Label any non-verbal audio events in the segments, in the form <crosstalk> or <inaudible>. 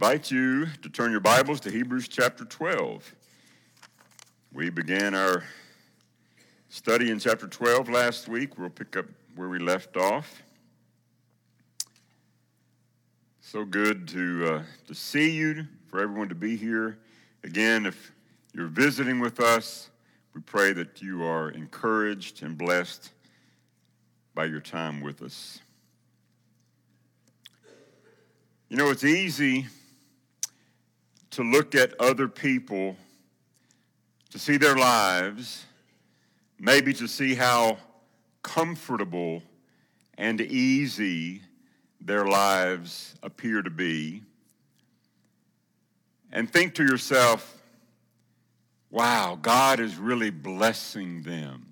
invite you to turn your Bibles to Hebrews chapter 12. We began our study in chapter 12 last week. We'll pick up where we left off. So good to, uh, to see you, for everyone to be here. Again, if you're visiting with us, we pray that you are encouraged and blessed by your time with us. You know, it's easy to look at other people, to see their lives, maybe to see how comfortable and easy their lives appear to be, and think to yourself, wow, God is really blessing them.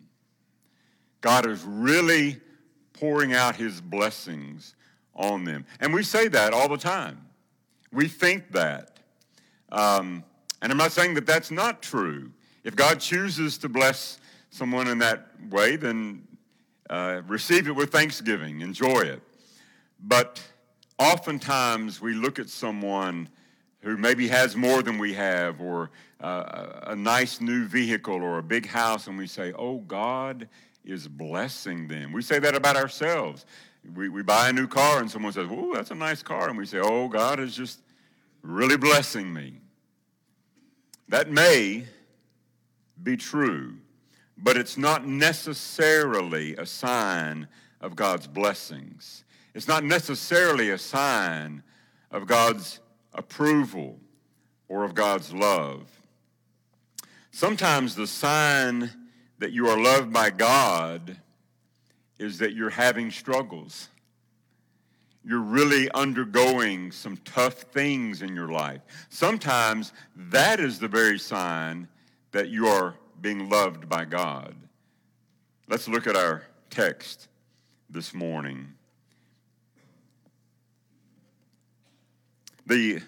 God is really pouring out his blessings on them. And we say that all the time. We think that. Um, and I'm not saying that that's not true. If God chooses to bless someone in that way, then uh, receive it with thanksgiving, enjoy it. But oftentimes we look at someone who maybe has more than we have, or uh, a nice new vehicle, or a big house, and we say, Oh, God is blessing them. We say that about ourselves we, we buy a new car and someone says, Oh, that's a nice car. And we say, Oh, God is just really blessing me. That may be true, but it's not necessarily a sign of God's blessings. It's not necessarily a sign of God's approval or of God's love. Sometimes the sign that you are loved by God is that you're having struggles. You're really undergoing some tough things in your life. Sometimes that is the very sign that you are being loved by God. Let's look at our text this morning. The,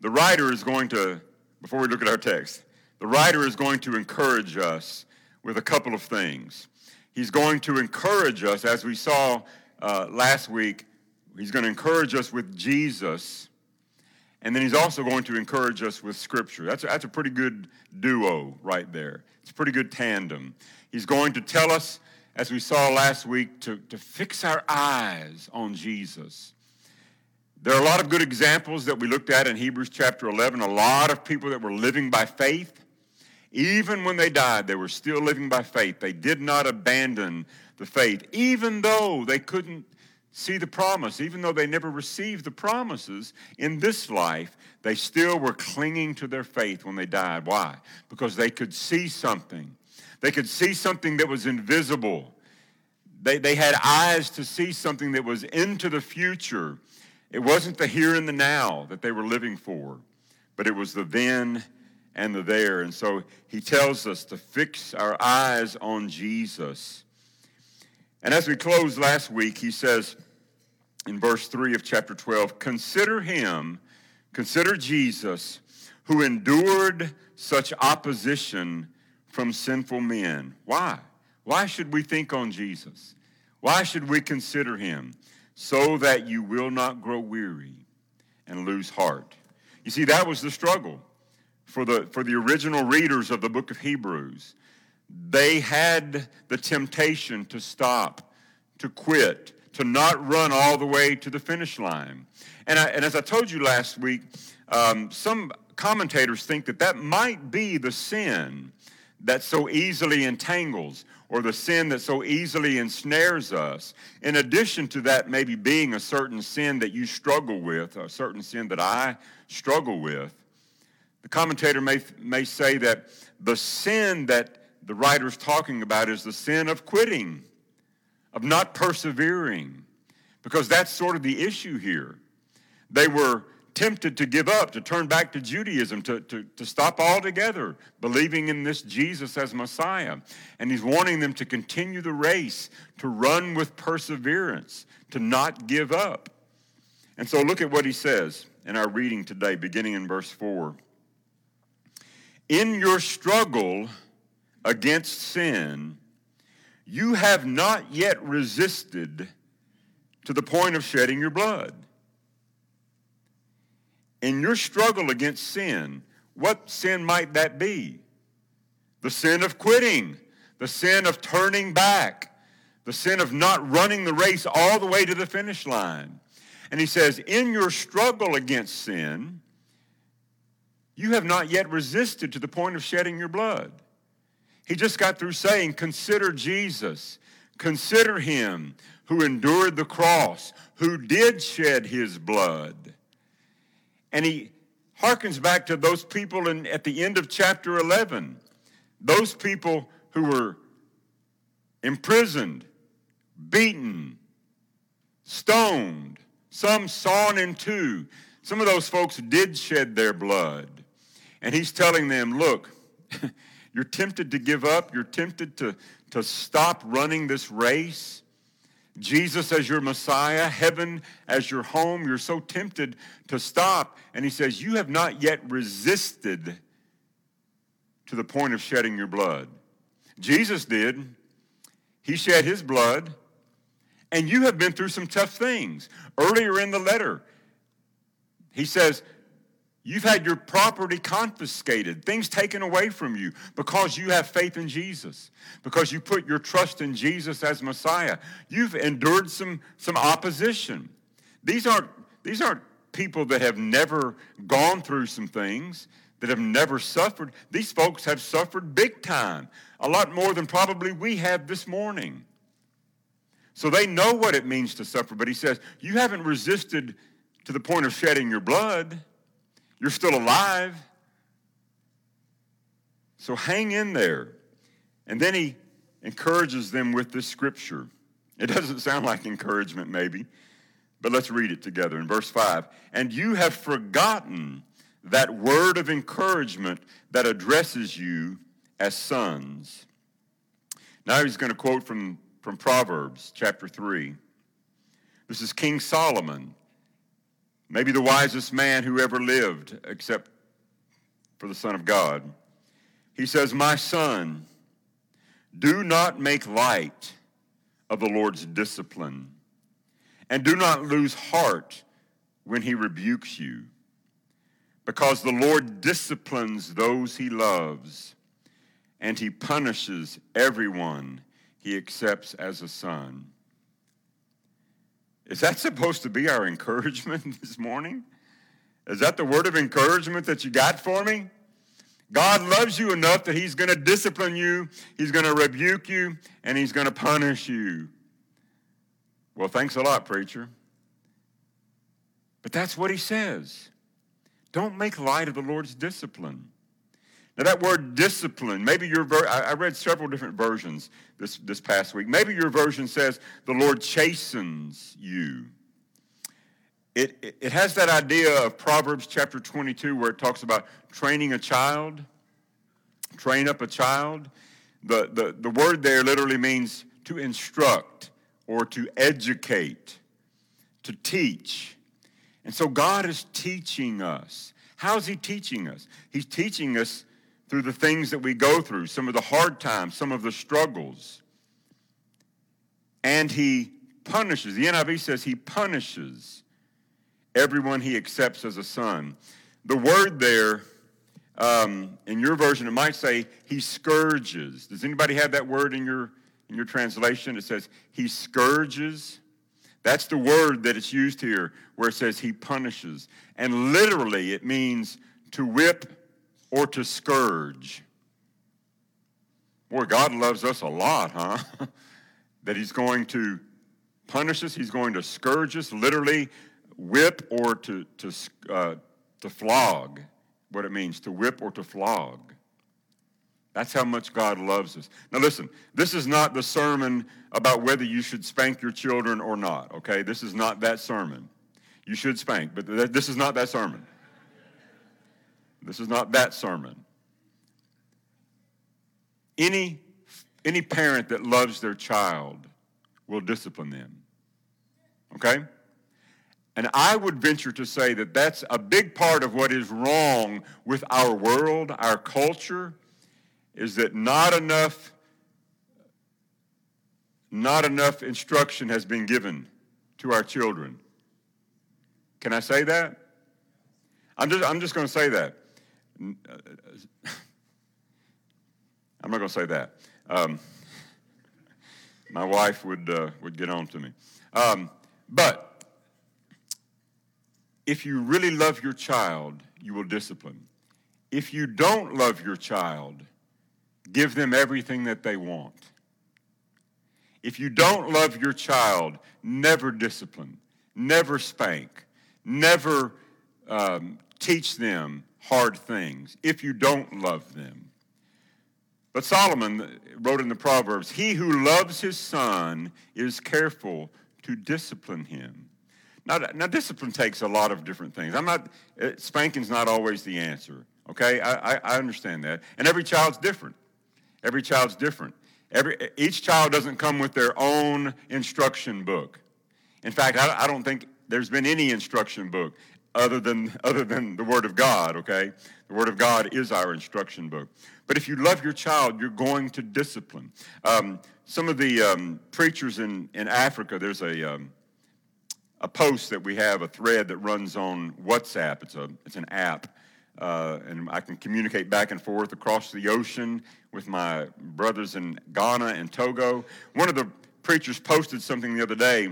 the writer is going to, before we look at our text, the writer is going to encourage us with a couple of things. He's going to encourage us, as we saw uh, last week, he's going to encourage us with Jesus, and then he's also going to encourage us with Scripture. That's a, that's a pretty good duo right there. It's a pretty good tandem. He's going to tell us, as we saw last week, to, to fix our eyes on Jesus. There are a lot of good examples that we looked at in Hebrews chapter 11, a lot of people that were living by faith even when they died, they were still living by faith. They did not abandon the faith, even though they couldn't see the promise, even though they never received the promises in this life, they still were clinging to their faith when they died. Why? Because they could see something. They could see something that was invisible. They, they had eyes to see something that was into the future. It wasn't the here and the now that they were living for, but it was the then and the there. And so he tells us to fix our eyes on Jesus. And as we closed last week, he says in verse 3 of chapter 12 Consider him, consider Jesus, who endured such opposition from sinful men. Why? Why should we think on Jesus? Why should we consider him? So that you will not grow weary and lose heart. You see, that was the struggle for the, for the original readers of the book of Hebrews. They had the temptation to stop, to quit, to not run all the way to the finish line. And, I, and as I told you last week, um, some commentators think that that might be the sin that so easily entangles or the sin that so easily ensnares us. In addition to that, maybe being a certain sin that you struggle with, a certain sin that I struggle with. The commentator may, may say that the sin that the writer's talking about is the sin of quitting, of not persevering, because that's sort of the issue here. They were tempted to give up, to turn back to Judaism, to, to, to stop altogether, believing in this Jesus as Messiah. And he's wanting them to continue the race, to run with perseverance, to not give up. And so look at what he says in our reading today, beginning in verse 4 in your struggle against sin, you have not yet resisted to the point of shedding your blood. in your struggle against sin, what sin might that be? The sin of quitting, the sin of turning back, the sin of not running the race all the way to the finish line. And he says, in your struggle against sin, you have not yet resisted to the point of shedding your blood. He just got through saying, Consider Jesus. Consider him who endured the cross, who did shed his blood. And he harkens back to those people in, at the end of chapter 11, those people who were imprisoned, beaten, stoned, some sawn in two. Some of those folks did shed their blood. And he's telling them, look, <laughs> you're tempted to give up, you're tempted to, to stop running this race. Jesus as your Messiah, heaven as your home, you're so tempted to stop. And he says, You have not yet resisted to the point of shedding your blood. Jesus did. He shed his blood. And you have been through some tough things. Earlier in the letter, he says, You've had your property confiscated, things taken away from you because you have faith in Jesus, because you put your trust in Jesus as Messiah. You've endured some, some opposition. These aren't, these aren't people that have never gone through some things, that have never suffered. These folks have suffered big time, a lot more than probably we have this morning. So they know what it means to suffer, but he says, You haven't resisted to the point of shedding your blood. You're still alive. So hang in there. And then he encourages them with this scripture. It <laughs> doesn't sound like encouragement, maybe, but let's read it together in verse 5. And you have forgotten that word of encouragement that addresses you as sons. Now he's going to quote from, from Proverbs chapter 3. This is King Solomon maybe the wisest man who ever lived, except for the Son of God. He says, My son, do not make light of the Lord's discipline, and do not lose heart when he rebukes you, because the Lord disciplines those he loves, and he punishes everyone he accepts as a son. Is that supposed to be our encouragement <laughs> this morning? Is that the word of encouragement that you got for me? God loves you enough that He's going to discipline you, He's going to rebuke you, and He's going to punish you. Well, thanks a lot, preacher. But that's what He says. Don't make light of the Lord's discipline. Now, that word discipline, maybe your ver- I read several different versions this, this past week. Maybe your version says the Lord chastens you. It, it, it has that idea of Proverbs chapter 22 where it talks about training a child, train up a child. The, the, the word there literally means to instruct or to educate, to teach. And so God is teaching us. How's He teaching us? He's teaching us through the things that we go through, some of the hard times, some of the struggles. And he punishes. The NIV says he punishes everyone he accepts as a son. The word there, um, in your version, it might say he scourges. Does anybody have that word in your in your translation? It says he scourges. That's the word that it's used here, where it says he punishes. And literally, it means to whip or to scourge. Boy, God loves us a lot, huh? <laughs> that He's going to punish us, He's going to scourge us, literally whip or to, to, uh, to flog, what it means to whip or to flog. That's how much God loves us. Now, listen, this is not the sermon about whether you should spank your children or not, okay? This is not that sermon. You should spank, but th- this is not that sermon. This is not that sermon. Any, any parent that loves their child will discipline them. Okay? And I would venture to say that that's a big part of what is wrong with our world, our culture, is that not enough not enough instruction has been given to our children. Can I say that? I'm just, I'm just going to say that. I'm not going to say that. Um, my wife would, uh, would get on to me. Um, but if you really love your child, you will discipline. If you don't love your child, give them everything that they want. If you don't love your child, never discipline, never spank, never um, teach them hard things if you don't love them. But Solomon wrote in the Proverbs, He who loves his son is careful to discipline him. Now, now discipline takes a lot of different things. I'm not, uh, spanking's not always the answer, okay? I, I, I understand that. And every child's different. Every child's different. Every, each child doesn't come with their own instruction book. In fact, I, I don't think there's been any instruction book other than, other than the Word of God, okay? The Word of God is our instruction book. But if you love your child, you're going to discipline. Um, some of the um, preachers in, in Africa, there's a, um, a post that we have, a thread that runs on WhatsApp. It's, a, it's an app. Uh, and I can communicate back and forth across the ocean with my brothers in Ghana and Togo. One of the preachers posted something the other day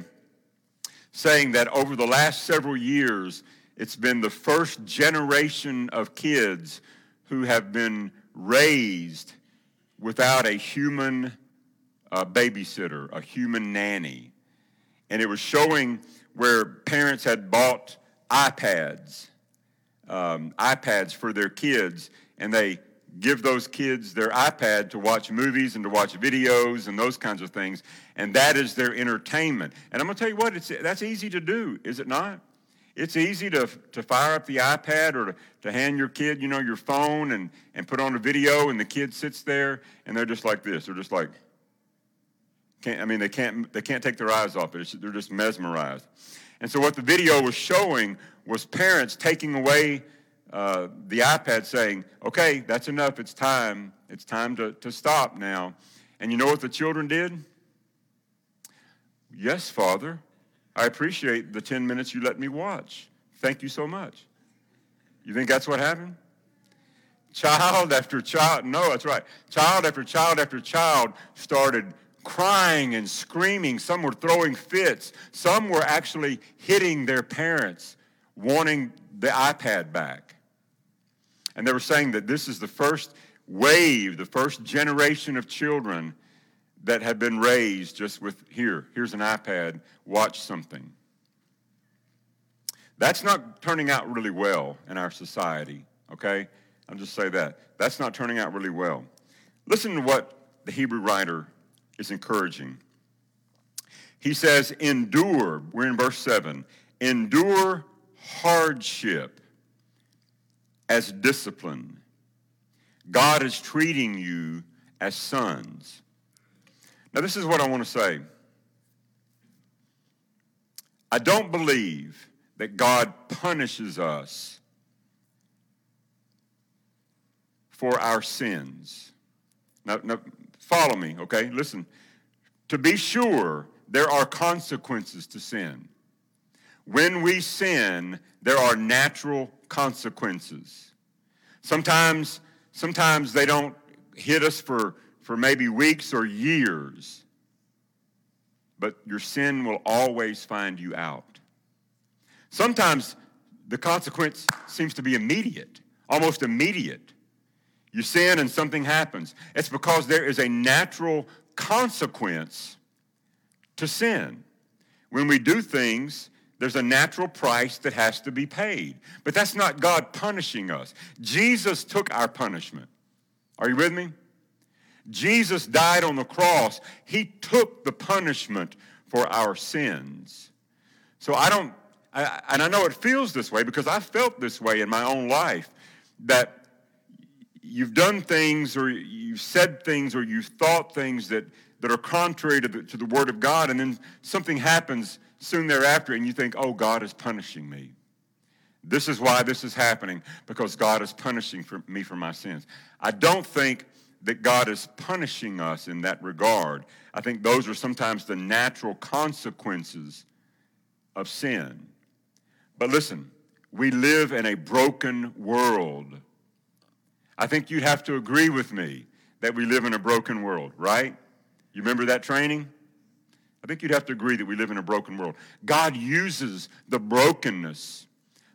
saying that over the last several years, it's been the first generation of kids who have been raised without a human uh, babysitter, a human nanny. And it was showing where parents had bought iPads, um, iPads for their kids, and they give those kids their iPad to watch movies and to watch videos and those kinds of things, and that is their entertainment. And I'm going to tell you what, it's, that's easy to do, is it not? It's easy to, to fire up the iPad or to, to hand your kid, you know, your phone and, and put on a video, and the kid sits there and they're just like this. They're just like, can't, I mean, they can't, they can't take their eyes off it. It's, they're just mesmerized. And so, what the video was showing was parents taking away uh, the iPad saying, okay, that's enough. It's time. It's time to, to stop now. And you know what the children did? Yes, Father. I appreciate the 10 minutes you let me watch. Thank you so much. You think that's what happened? Child after child, no, that's right. Child after child after child started crying and screaming. Some were throwing fits. Some were actually hitting their parents, wanting the iPad back. And they were saying that this is the first wave, the first generation of children that have been raised just with here, here's an iPad, watch something. That's not turning out really well in our society, okay? I'll just say that. That's not turning out really well. Listen to what the Hebrew writer is encouraging. He says, Endure, we're in verse 7, endure hardship as discipline. God is treating you as sons. Now, this is what I want to say. I don't believe that God punishes us for our sins. Now, now, follow me, okay? Listen. To be sure, there are consequences to sin. When we sin, there are natural consequences. Sometimes, sometimes they don't hit us for for maybe weeks or years, but your sin will always find you out. Sometimes the consequence seems to be immediate, almost immediate. You sin and something happens. It's because there is a natural consequence to sin. When we do things, there's a natural price that has to be paid. But that's not God punishing us. Jesus took our punishment. Are you with me? Jesus died on the cross. He took the punishment for our sins. So I don't, I, and I know it feels this way because I felt this way in my own life that you've done things or you've said things or you've thought things that, that are contrary to the, to the Word of God, and then something happens soon thereafter, and you think, oh, God is punishing me. This is why this is happening because God is punishing for me for my sins. I don't think that God is punishing us in that regard. I think those are sometimes the natural consequences of sin. But listen, we live in a broken world. I think you'd have to agree with me that we live in a broken world, right? You remember that training? I think you'd have to agree that we live in a broken world. God uses the brokenness,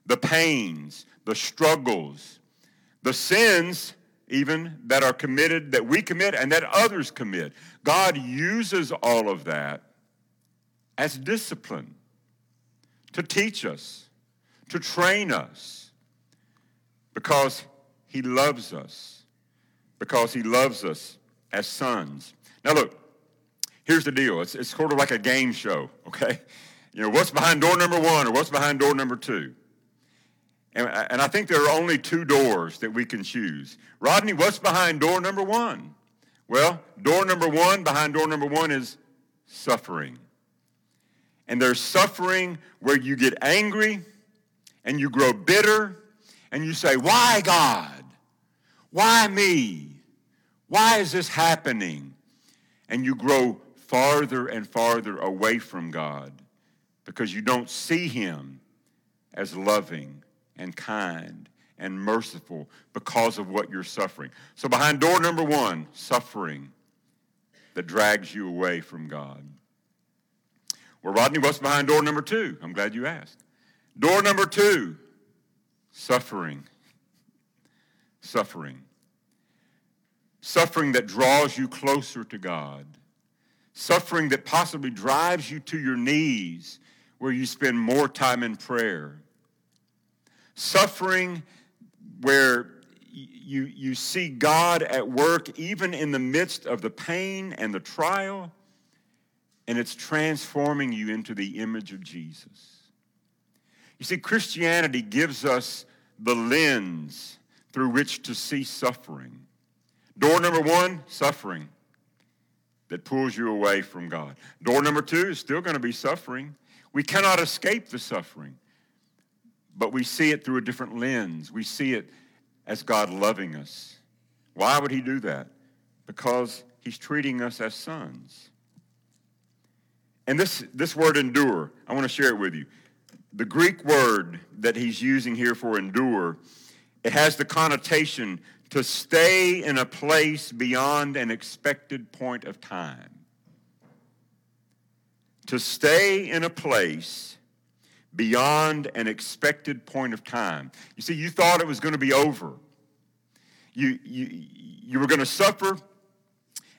the pains, the struggles, the sins, even that are committed, that we commit and that others commit. God uses all of that as discipline to teach us, to train us, because He loves us, because He loves us as sons. Now, look, here's the deal it's, it's sort of like a game show, <laughs> okay? You know, what's behind door number one or what's behind door number two? And, and I think there are only two doors that we can choose. Rodney, what's behind door number one? Well, door number one, behind door number one is suffering. And there's suffering where you get angry and you grow bitter and you say, Why, God? Why me? Why is this happening? And you grow farther and farther away from God because you don't see Him as loving and kind and merciful because of what you're suffering. So, behind door number one, suffering that drags you away from God. Well, Rodney, what's behind door number two? I'm glad you asked. Door number two, suffering. Suffering. Suffering that draws you closer to God. Suffering that possibly drives you to your knees where you spend more time in prayer. Suffering where you, you see God at work even in the midst of the pain and the trial and it's transforming you into the image of Jesus. You see, Christianity gives us the lens through which to see suffering. Door number one, suffering that pulls you away from God. Door number two is still going to be suffering. We cannot escape the suffering, but we see it through a different lens. We see it as God loving us. Why would He do that? Because He's treating us as sons. And this, this word endure, I want to share it with you. The Greek word that he's using here for endure, it has the connotation to stay in a place beyond an expected point of time. To stay in a place beyond an expected point of time. You see, you thought it was going to be over. You, you, you were going to suffer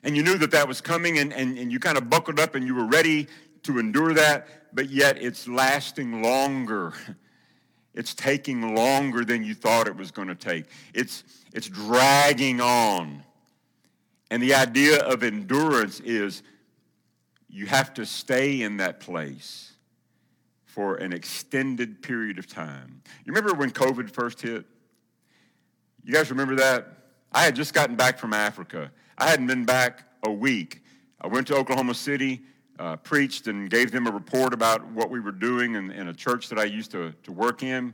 and you knew that that was coming and, and, and you kind of buckled up and you were ready to endure that, but yet it's lasting longer. <laughs> It's taking longer than you thought it was going to take. It's, it's dragging on. And the idea of endurance is you have to stay in that place for an extended period of time. You remember when COVID first hit? You guys remember that? I had just gotten back from Africa. I hadn't been back a week. I went to Oklahoma City, uh, preached, and gave them a report about what we were doing in, in a church that I used to, to work in.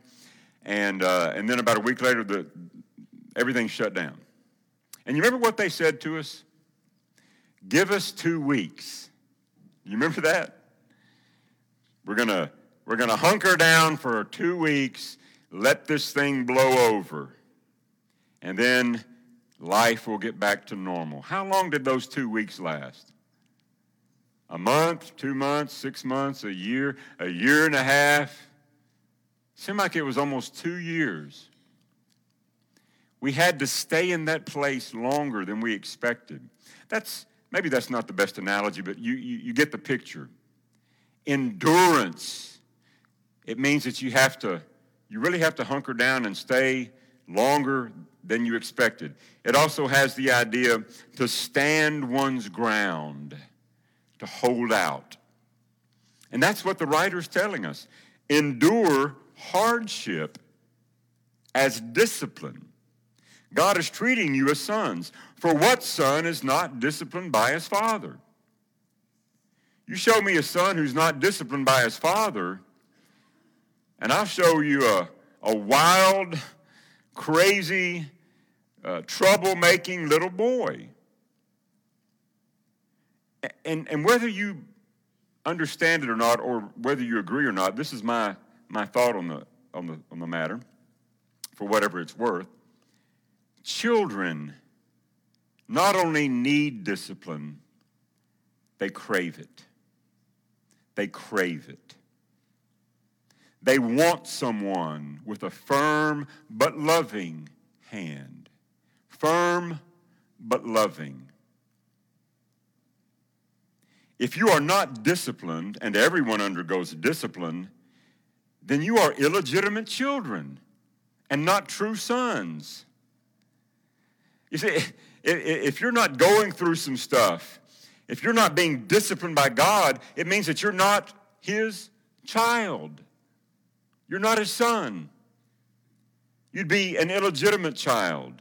And, uh, and then about a week later, the, everything shut down. And you remember what they said to us? Give us two weeks. You remember that? We're going to we're going to hunker down for two weeks, let this thing blow over, and then life will get back to normal. How long did those two weeks last? A month, two months, six months, a year, a year and a half. Seemed like it was almost two years. We had to stay in that place longer than we expected. That's maybe that's not the best analogy, but you, you, you get the picture. Endurance. It means that you have to, you really have to hunker down and stay longer than you expected. It also has the idea to stand one's ground, to hold out. And that's what the writer's telling us. Endure hardship as discipline. God is treating you as sons. For what son is not disciplined by his father? You show me a son who's not disciplined by his father, and I'll show you a, a wild, crazy, uh, troublemaking little boy. And, and whether you understand it or not, or whether you agree or not, this is my, my thought on the, on the, on the matter for whatever it's worth. Children not only need discipline, they crave it. They crave it. They want someone with a firm but loving hand. Firm but loving. If you are not disciplined, and everyone undergoes discipline, then you are illegitimate children and not true sons. You see, if you're not going through some stuff, if you're not being disciplined by God, it means that you're not His child. You're not His son. You'd be an illegitimate child.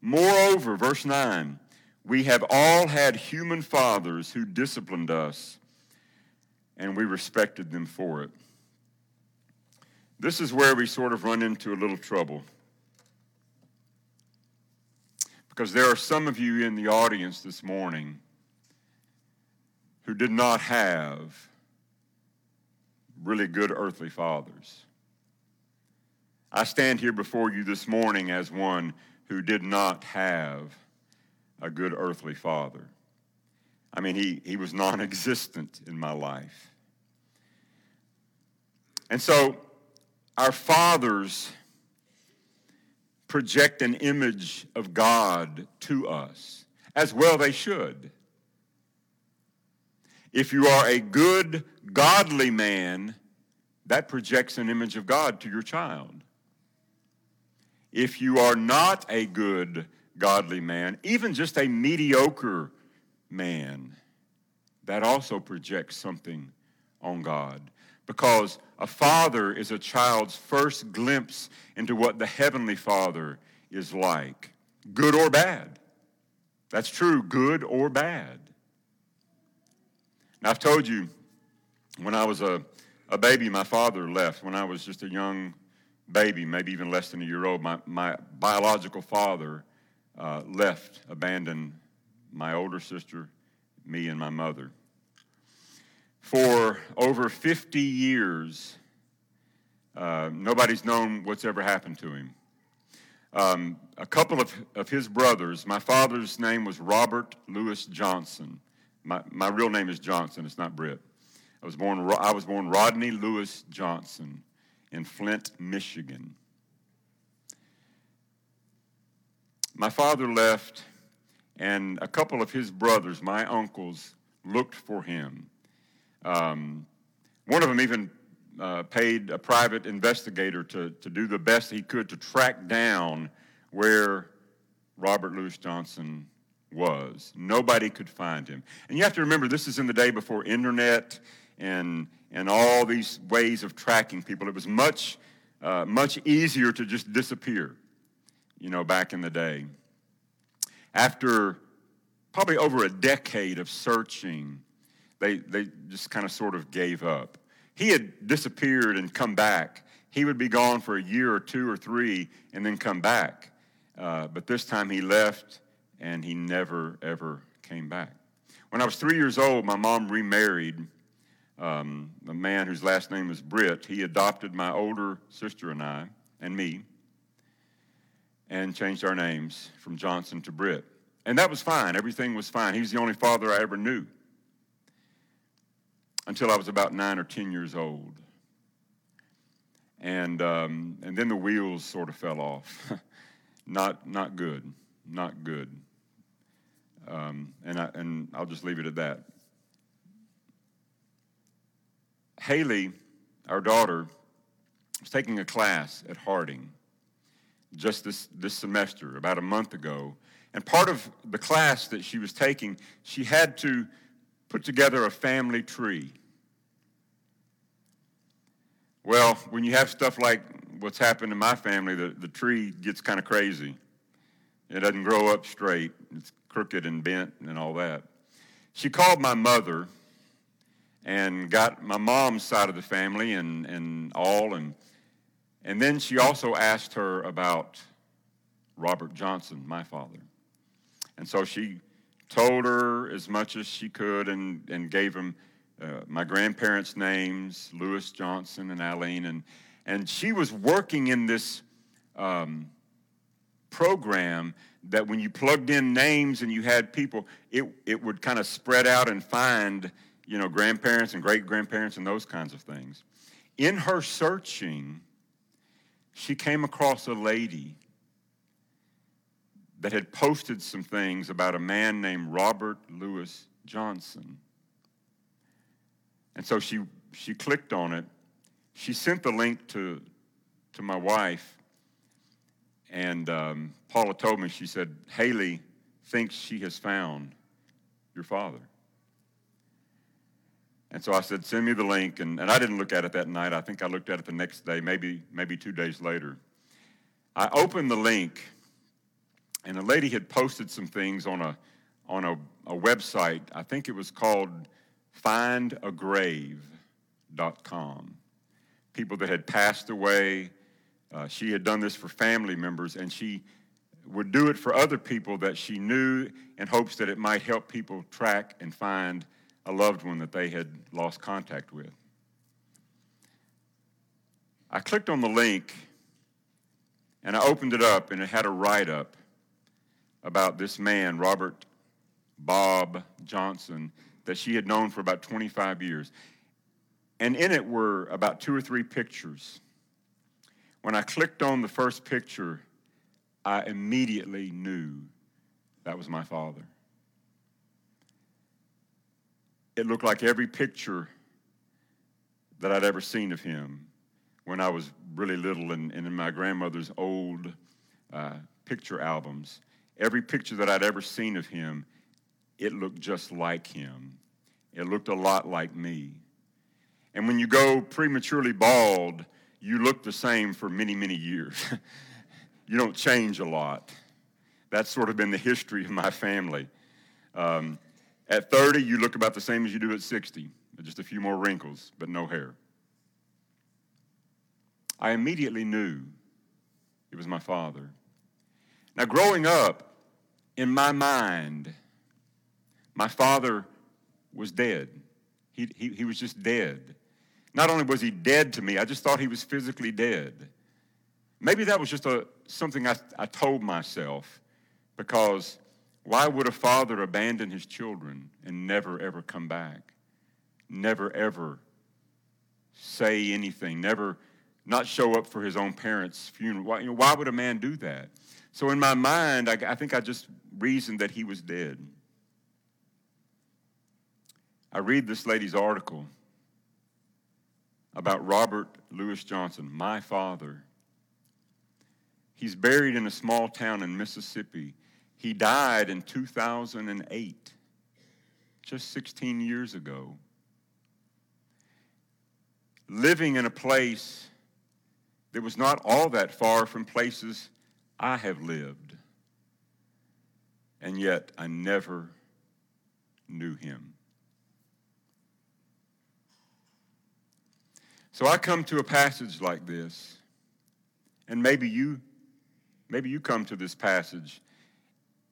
Moreover, verse 9, we have all had human fathers who disciplined us, and we respected them for it. This is where we sort of run into a little trouble. Because there are some of you in the audience this morning who did not have really good earthly fathers. I stand here before you this morning as one who did not have a good earthly father. I mean, he, he was non existent in my life. And so, our fathers project an image of God to us, as well they should. If you are a good, godly man, that projects an image of God to your child. If you are not a good, godly man, even just a mediocre man, that also projects something on God. Because a father is a child's first glimpse into what the Heavenly Father is like, good or bad. That's true, good or bad. Now, I've told you when I was a, a baby, my father left. When I was just a young baby, maybe even less than a year old, my, my biological father uh, left, abandoned my older sister, me, and my mother. For over 50 years, uh, nobody's known what's ever happened to him. Um, a couple of, of his brothers, my father's name was Robert Lewis Johnson. My, my real name is Johnson, it's not Britt. I was born, I was born Rodney Lewis Johnson in Flint, Michigan. My father left, and a couple of his brothers, my uncles, looked for him. Um, one of them even uh, paid a private investigator to, to do the best he could to track down where Robert Louis Johnson was. Nobody could find him. And you have to remember, this is in the day before internet and, and all these ways of tracking people. It was much, uh, much easier to just disappear, you know, back in the day. After probably over a decade of searching, they, they just kind of sort of gave up. He had disappeared and come back. He would be gone for a year or two or three and then come back. Uh, but this time he left and he never, ever came back. When I was three years old, my mom remarried um, a man whose last name was Britt. He adopted my older sister and I, and me, and changed our names from Johnson to Britt. And that was fine. Everything was fine. He was the only father I ever knew until I was about nine or 10 years old. And, um, and then the wheels sort of fell off. <laughs> not, not good. Not good. Um, and, I, and I'll just leave it at that. Haley, our daughter, was taking a class at Harding just this, this semester, about a month ago. And part of the class that she was taking, she had to put together a family tree. Well, when you have stuff like what's happened in my family, the, the tree gets kind of crazy. It doesn't grow up straight, it's crooked and bent and all that. She called my mother and got my mom's side of the family and, and all. And, and then she also asked her about Robert Johnson, my father. And so she told her as much as she could and, and gave him uh, my grandparents' names, Lewis Johnson and Eileen, and, and she was working in this um, program that when you plugged in names and you had people, it, it would kind of spread out and find, you know, grandparents and great grandparents and those kinds of things. In her searching, she came across a lady that had posted some things about a man named Robert Louis Johnson. And so she, she clicked on it. She sent the link to, to my wife. And um, Paula told me, she said, Haley thinks she has found your father. And so I said, send me the link. And, and I didn't look at it that night. I think I looked at it the next day, maybe, maybe two days later. I opened the link, and a lady had posted some things on a, on a, a website. I think it was called findagrave.com. People that had passed away. Uh, she had done this for family members, and she would do it for other people that she knew in hopes that it might help people track and find a loved one that they had lost contact with. I clicked on the link and I opened it up, and it had a write up about this man, Robert Bob Johnson, that she had known for about 25 years. And in it were about two or three pictures. When I clicked on the first picture, I immediately knew that was my father. It looked like every picture that I'd ever seen of him when I was really little and, and in my grandmother's old uh, picture albums. Every picture that I'd ever seen of him, it looked just like him. It looked a lot like me. And when you go prematurely bald, you look the same for many, many years. <laughs> you don't change a lot. That's sort of been the history of my family. Um, at 30, you look about the same as you do at 60, just a few more wrinkles, but no hair. I immediately knew it was my father. Now, growing up, in my mind, my father was dead. He, he, he was just dead. Not only was he dead to me, I just thought he was physically dead. Maybe that was just a, something I, I told myself because why would a father abandon his children and never ever come back? Never ever say anything, never not show up for his own parents' funeral. Why, you know, why would a man do that? So in my mind, I, I think I just reasoned that he was dead. I read this lady's article about Robert Louis Johnson, my father. He's buried in a small town in Mississippi. He died in 2008, just 16 years ago. Living in a place that was not all that far from places I have lived. And yet I never knew him. So I come to a passage like this, and maybe you maybe you come to this passage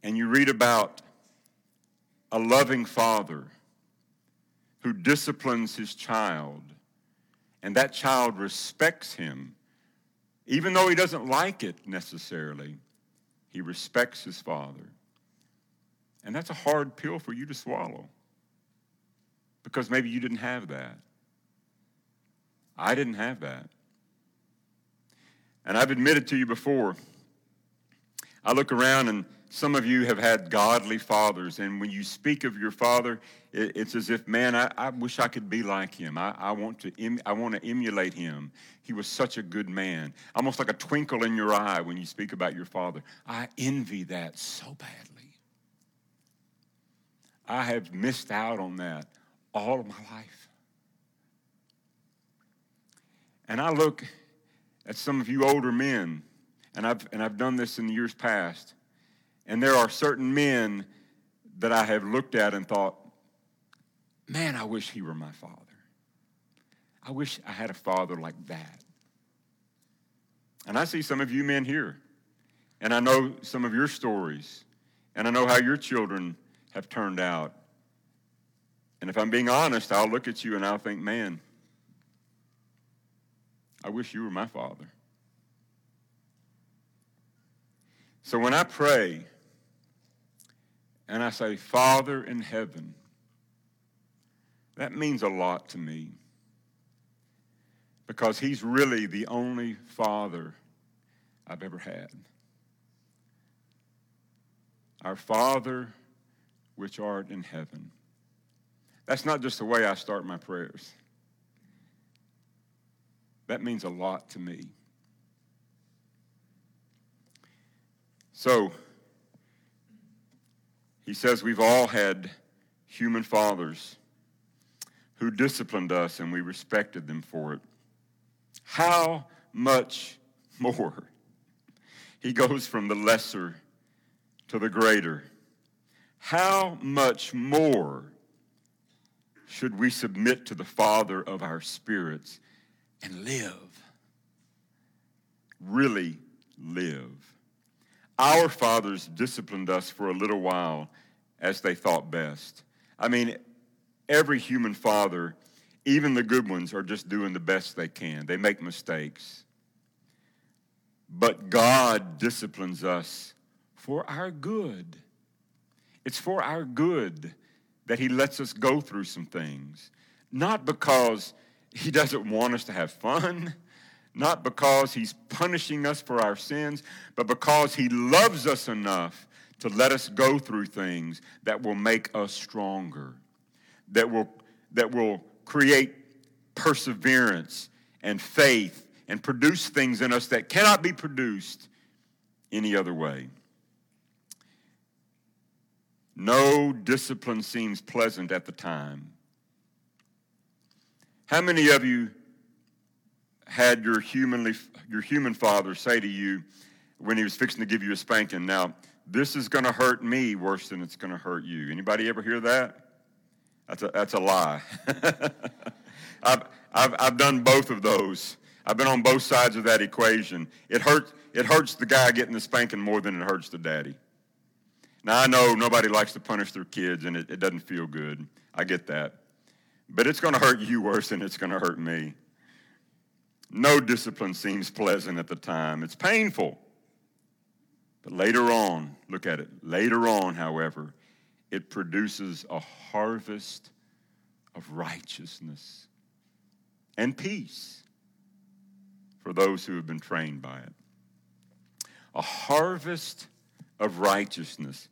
and you read about a loving father who disciplines his child, and that child respects him even though he doesn't like it necessarily, he respects his father. And that's a hard pill for you to swallow because maybe you didn't have that. I didn't have that. And I've admitted to you before, I look around and some of you have had godly fathers, and when you speak of your father, it's as if, man, I, I wish I could be like him. I, I, want to em, I want to emulate him. He was such a good man. Almost like a twinkle in your eye when you speak about your father. I envy that so badly. I have missed out on that all of my life. And I look at some of you older men, and I've, and I've done this in the years past and there are certain men that I have looked at and thought, man, I wish he were my father. I wish I had a father like that. And I see some of you men here, and I know some of your stories, and I know how your children have turned out. And if I'm being honest, I'll look at you and I'll think, man, I wish you were my father. So when I pray and I say, Father in heaven, that means a lot to me because he's really the only father I've ever had. Our Father which art in heaven. That's not just the way I start my prayers. That means a lot to me. So, he says we've all had human fathers who disciplined us and we respected them for it. How much more? He goes from the lesser to the greater. How much more should we submit to the Father of our spirits and live? Really live. Our fathers disciplined us for a little while as they thought best. I mean, every human father, even the good ones, are just doing the best they can. They make mistakes. But God disciplines us for our good. It's for our good that He lets us go through some things. Not because He doesn't want us to have fun, not because He's punishing us for our sins, but because He loves us enough to let us go through things that will make us stronger, that will, that will create perseverance and faith and produce things in us that cannot be produced any other way. No discipline seems pleasant at the time. How many of you had your humanly your human father say to you when he was fixing to give you a spanking, now this is going to hurt me worse than it's going to hurt you. Anybody ever hear that? That's a, that's a lie. <laughs> I've, I've, I've done both of those. I've been on both sides of that equation. It hurts, it hurts the guy getting the spanking more than it hurts the daddy. Now, I know nobody likes to punish their kids and it, it doesn't feel good. I get that. But it's going to hurt you worse than it's going to hurt me. No discipline seems pleasant at the time, it's painful. But later on, look at it. Later on, however, it produces a harvest of righteousness and peace for those who have been trained by it. A harvest of righteousness.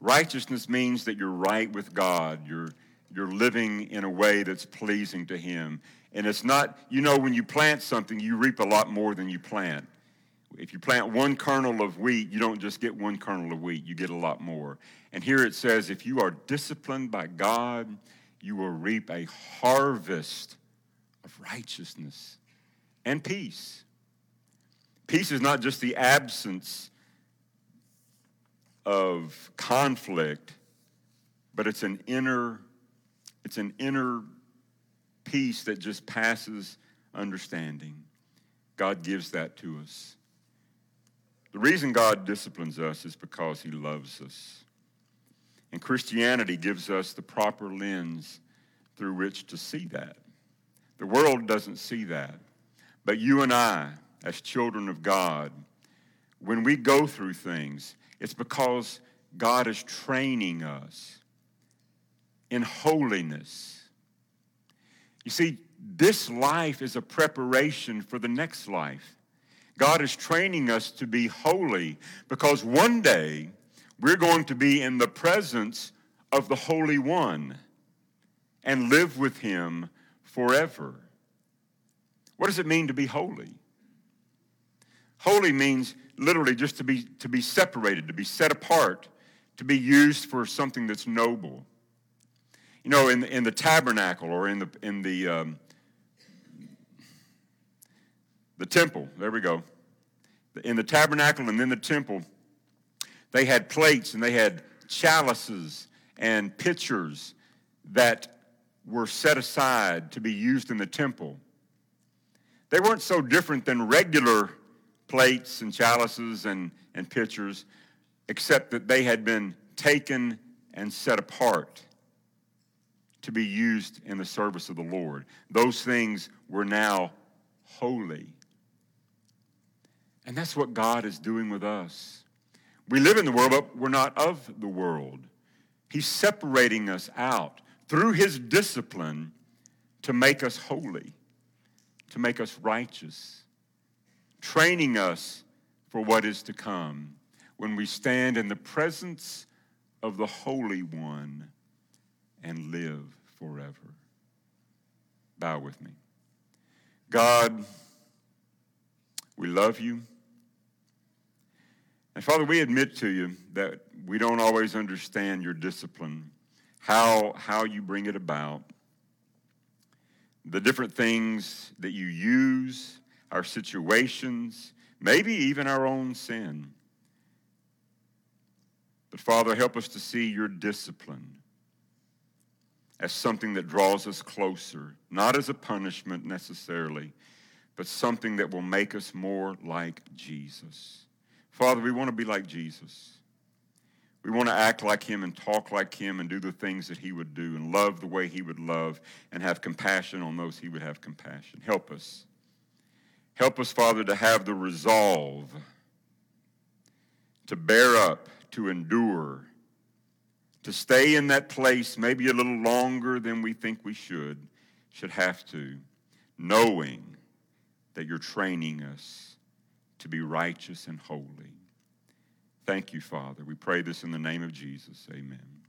Righteousness means that you're right with God. You're, you're living in a way that's pleasing to Him. And it's not, you know, when you plant something, you reap a lot more than you plant. If you plant one kernel of wheat, you don't just get one kernel of wheat, you get a lot more. And here it says if you are disciplined by God, you will reap a harvest of righteousness and peace. Peace is not just the absence of conflict, but it's an inner, it's an inner peace that just passes understanding. God gives that to us. The reason God disciplines us is because he loves us. And Christianity gives us the proper lens through which to see that. The world doesn't see that. But you and I, as children of God, when we go through things, it's because God is training us in holiness. You see, this life is a preparation for the next life. God is training us to be holy because one day we're going to be in the presence of the Holy One and live with Him forever. What does it mean to be holy? Holy means literally just to be, to be separated, to be set apart, to be used for something that's noble. You know, in, in the tabernacle or in the, in the, um, the temple, there we go. In the tabernacle and in the temple, they had plates and they had chalices and pitchers that were set aside to be used in the temple. They weren't so different than regular plates and chalices and, and pitchers, except that they had been taken and set apart to be used in the service of the Lord. Those things were now holy. And that's what God is doing with us. We live in the world, but we're not of the world. He's separating us out through his discipline to make us holy, to make us righteous, training us for what is to come when we stand in the presence of the Holy One and live forever. Bow with me. God, we love you. And Father, we admit to you that we don't always understand your discipline, how, how you bring it about, the different things that you use, our situations, maybe even our own sin. But Father, help us to see your discipline as something that draws us closer, not as a punishment necessarily, but something that will make us more like Jesus. Father, we want to be like Jesus. We want to act like him and talk like him and do the things that he would do and love the way he would love and have compassion on those he would have compassion. Help us. Help us, Father, to have the resolve to bear up, to endure, to stay in that place maybe a little longer than we think we should, should have to, knowing that you're training us to be righteous and holy. Thank you, Father. We pray this in the name of Jesus. Amen.